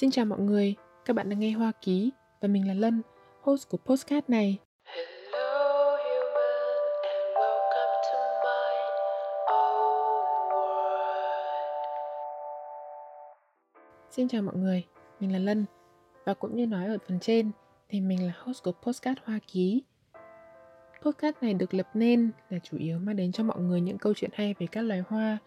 Xin chào mọi người, các bạn đang nghe Hoa Ký và mình là Lân, host của postcard này. Hello human and welcome to my own world. Xin chào mọi người, mình là Lân và cũng như nói ở phần trên thì mình là host của postcard Hoa Ký. Podcast này được lập nên là chủ yếu mang đến cho mọi người những câu chuyện hay về các loài hoa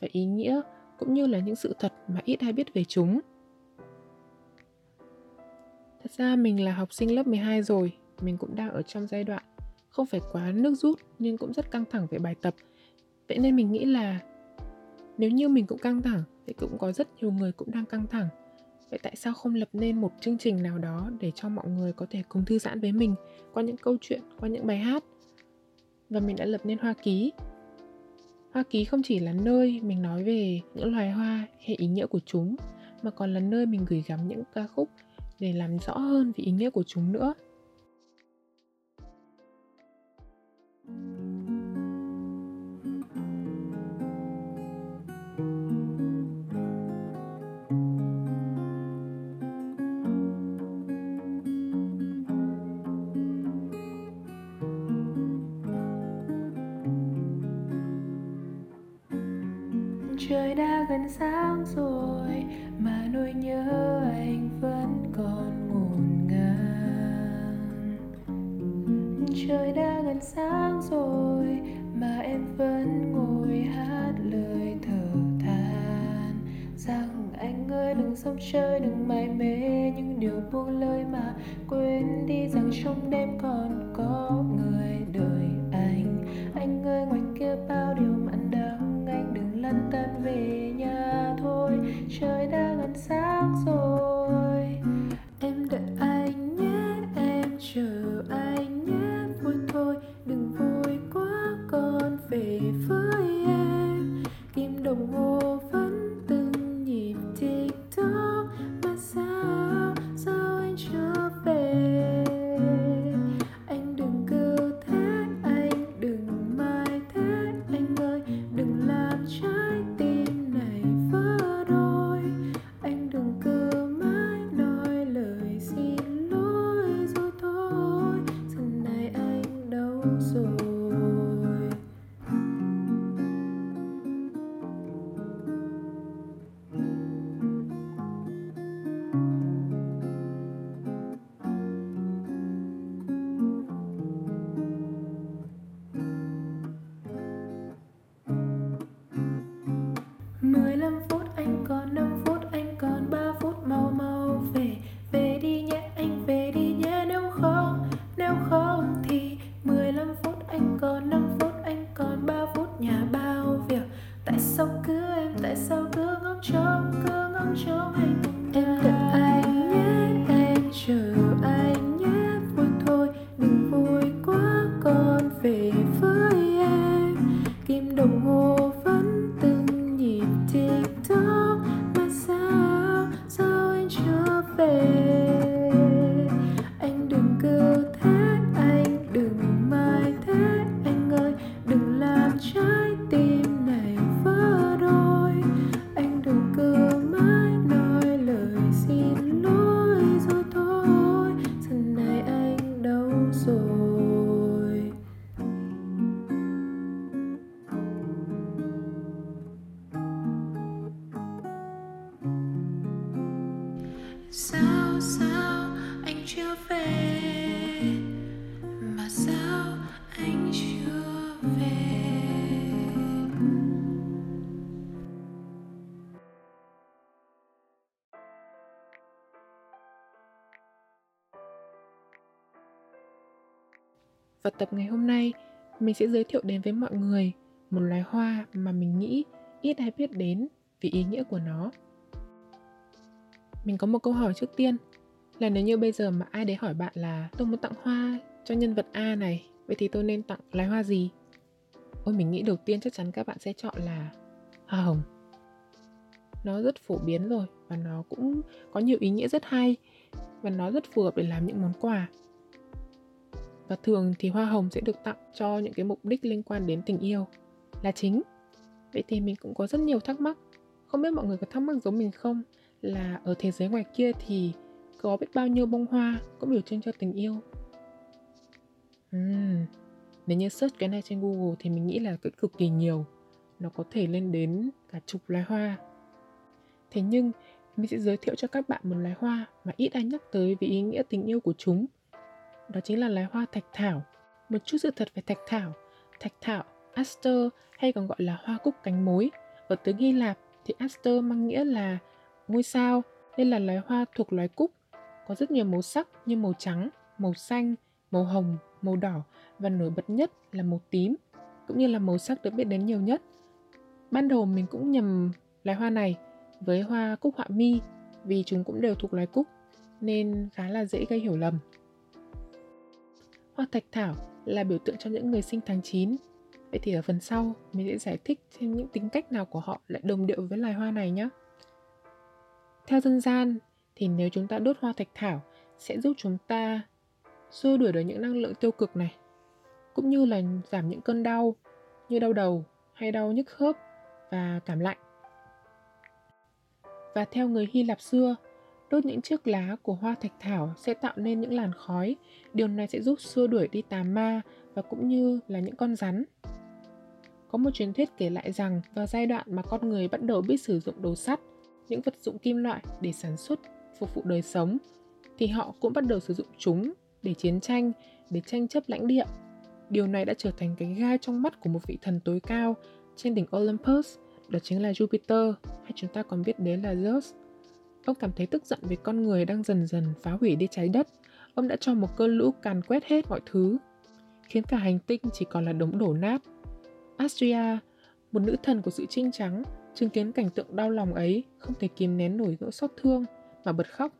và ý nghĩa cũng như là những sự thật mà ít ai biết về chúng. Thật ra mình là học sinh lớp 12 rồi, mình cũng đang ở trong giai đoạn không phải quá nước rút nhưng cũng rất căng thẳng về bài tập. Vậy nên mình nghĩ là nếu như mình cũng căng thẳng thì cũng có rất nhiều người cũng đang căng thẳng. Vậy tại sao không lập nên một chương trình nào đó để cho mọi người có thể cùng thư giãn với mình qua những câu chuyện, qua những bài hát? Và mình đã lập nên Hoa Ký. Hoa Ký không chỉ là nơi mình nói về những loài hoa hay ý nghĩa của chúng, mà còn là nơi mình gửi gắm những ca khúc để làm rõ hơn về ý nghĩa của chúng nữa. Trời đã gần sáng rồi mà nỗi nhớ gần sáng rồi mà em vẫn ngồi hát lời thở than. Rằng anh ơi, đừng sống chơi, đừng mải mê những điều buông lời mà quên đi rằng trong đêm còn có người Và tập ngày hôm nay, mình sẽ giới thiệu đến với mọi người một loài hoa mà mình nghĩ ít ai biết đến vì ý nghĩa của nó. Mình có một câu hỏi trước tiên là nếu như bây giờ mà ai đấy hỏi bạn là tôi muốn tặng hoa cho nhân vật A này, vậy thì tôi nên tặng loài hoa gì? Ôi mình nghĩ đầu tiên chắc chắn các bạn sẽ chọn là hoa hồng. Nó rất phổ biến rồi và nó cũng có nhiều ý nghĩa rất hay và nó rất phù hợp để làm những món quà và thường thì hoa hồng sẽ được tặng cho những cái mục đích liên quan đến tình yêu là chính. Vậy thì mình cũng có rất nhiều thắc mắc. Không biết mọi người có thắc mắc giống mình không? Là ở thế giới ngoài kia thì có biết bao nhiêu bông hoa cũng biểu trưng cho tình yêu? Uhm, nếu như search cái này trên google thì mình nghĩ là cực cực kỳ nhiều. Nó có thể lên đến cả chục loài hoa. Thế nhưng mình sẽ giới thiệu cho các bạn một loài hoa mà ít ai nhắc tới vì ý nghĩa tình yêu của chúng đó chính là loài hoa thạch thảo. Một chút sự thật về thạch thảo. Thạch thảo, aster, hay còn gọi là hoa cúc cánh mối. Ở tiếng hy lạp thì aster mang nghĩa là ngôi sao, nên là loài hoa thuộc loài cúc. Có rất nhiều màu sắc như màu trắng, màu xanh, màu hồng, màu đỏ và nổi bật nhất là màu tím, cũng như là màu sắc được biết đến nhiều nhất. Ban đầu mình cũng nhầm loài hoa này với hoa cúc họa mi vì chúng cũng đều thuộc loài cúc, nên khá là dễ gây hiểu lầm. Hoa thạch thảo là biểu tượng cho những người sinh tháng 9. Vậy thì ở phần sau mình sẽ giải thích thêm những tính cách nào của họ lại đồng điệu với loài hoa này nhé. Theo dân gian thì nếu chúng ta đốt hoa thạch thảo sẽ giúp chúng ta xua đuổi được những năng lượng tiêu cực này cũng như là giảm những cơn đau như đau đầu hay đau nhức khớp và cảm lạnh. Và theo người Hy Lạp xưa, đốt những chiếc lá của hoa thạch thảo sẽ tạo nên những làn khói. Điều này sẽ giúp xua đuổi đi tà ma và cũng như là những con rắn. Có một truyền thuyết kể lại rằng vào giai đoạn mà con người bắt đầu biết sử dụng đồ sắt, những vật dụng kim loại để sản xuất, phục vụ đời sống, thì họ cũng bắt đầu sử dụng chúng để chiến tranh, để tranh chấp lãnh địa. Điều này đã trở thành cái gai trong mắt của một vị thần tối cao trên đỉnh Olympus đó chính là Jupiter, hay chúng ta còn biết đến là Zeus. Ông cảm thấy tức giận vì con người đang dần dần phá hủy đi trái đất. Ông đã cho một cơn lũ càn quét hết mọi thứ, khiến cả hành tinh chỉ còn là đống đổ nát. Astria, một nữ thần của sự trinh trắng, chứng kiến cảnh tượng đau lòng ấy, không thể kìm nén nổi nỗi xót thương mà bật khóc.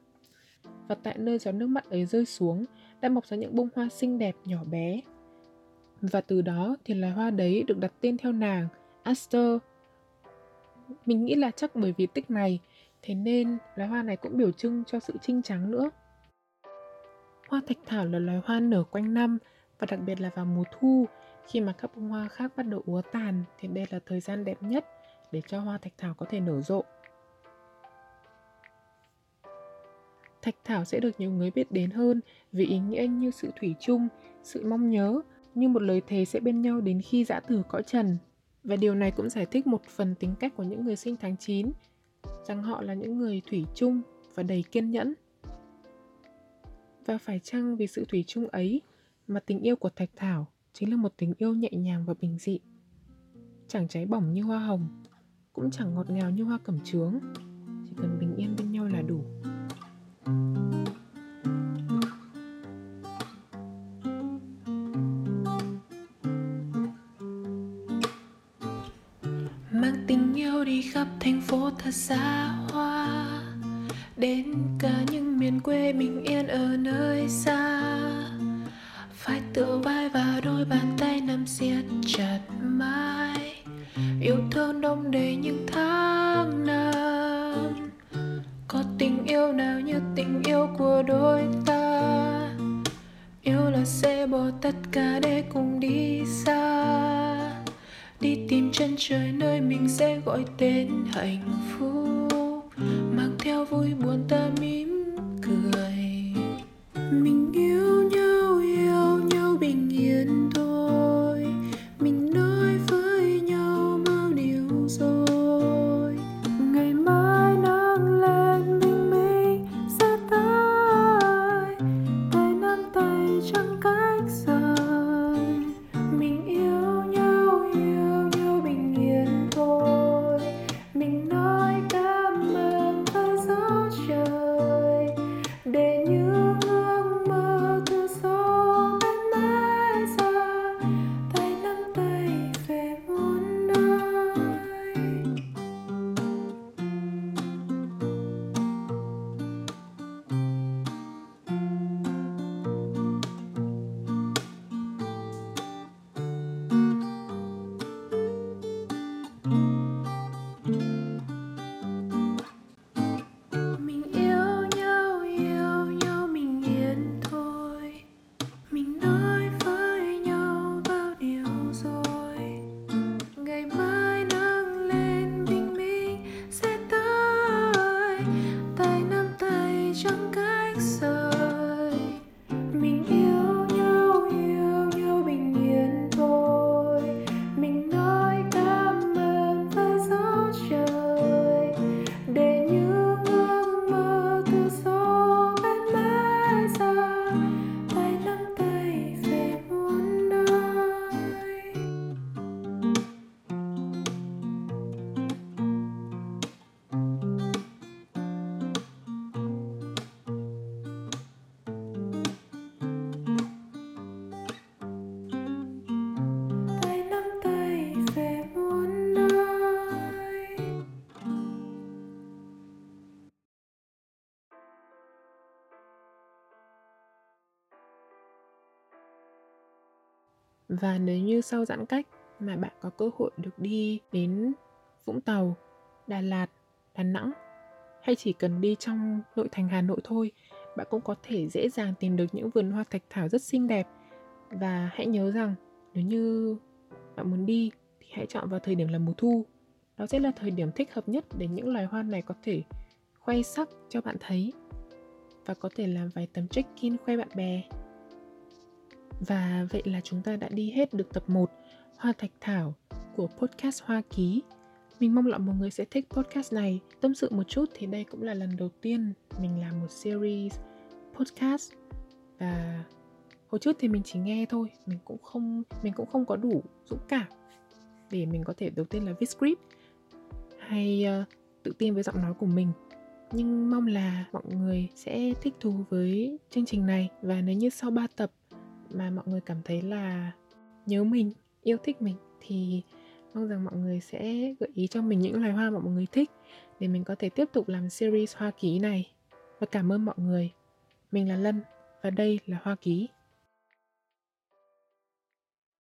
Và tại nơi giọt nước mắt ấy rơi xuống, đã mọc ra những bông hoa xinh đẹp nhỏ bé. Và từ đó thì loài hoa đấy được đặt tên theo nàng, Aster, mình nghĩ là chắc bởi vì tích này thế nên loài hoa này cũng biểu trưng cho sự trinh trắng nữa. Hoa thạch thảo là loài hoa nở quanh năm và đặc biệt là vào mùa thu. Khi mà các bông hoa khác bắt đầu úa tàn thì đây là thời gian đẹp nhất để cho hoa thạch thảo có thể nở rộ. Thạch thảo sẽ được nhiều người biết đến hơn vì ý nghĩa như sự thủy chung sự mong nhớ như một lời thề sẽ bên nhau đến khi dã từ cõi trần. Và điều này cũng giải thích một phần tính cách của những người sinh tháng 9, rằng họ là những người thủy chung và đầy kiên nhẫn. Và phải chăng vì sự thủy chung ấy mà tình yêu của Thạch Thảo chính là một tình yêu nhẹ nhàng và bình dị. Chẳng cháy bỏng như hoa hồng, cũng chẳng ngọt ngào như hoa cẩm chướng. Xa hoa, đến cả những miền quê bình yên ở nơi xa. Phải tựa vai và đôi bàn tay nắm siết chặt mãi, yêu thương đông đầy những tháng năm. Có tình yêu nào như tình yêu của đôi hạnh phúc mang theo vui buồn ta mỉm Và nếu như sau giãn cách mà bạn có cơ hội được đi đến Vũng Tàu, Đà Lạt, Đà Nẵng hay chỉ cần đi trong nội thành Hà Nội thôi, bạn cũng có thể dễ dàng tìm được những vườn hoa thạch thảo rất xinh đẹp. Và hãy nhớ rằng nếu như bạn muốn đi thì hãy chọn vào thời điểm là mùa thu. Đó sẽ là thời điểm thích hợp nhất để những loài hoa này có thể khoe sắc cho bạn thấy và có thể làm vài tấm check-in khoe bạn bè. Và vậy là chúng ta đã đi hết được tập 1 Hoa Thạch Thảo của podcast Hoa Ký. Mình mong là mọi người sẽ thích podcast này. Tâm sự một chút thì đây cũng là lần đầu tiên mình làm một series podcast và hồi trước thì mình chỉ nghe thôi, mình cũng không mình cũng không có đủ dũng cảm để mình có thể đầu tiên là viết script hay uh, tự tin với giọng nói của mình nhưng mong là mọi người sẽ thích thú với chương trình này và nếu như sau 3 tập mà mọi người cảm thấy là nhớ mình, yêu thích mình thì mong rằng mọi người sẽ gợi ý cho mình những loài hoa mà mọi người thích để mình có thể tiếp tục làm series hoa ký này. Và cảm ơn mọi người. Mình là lân và đây là hoa ký.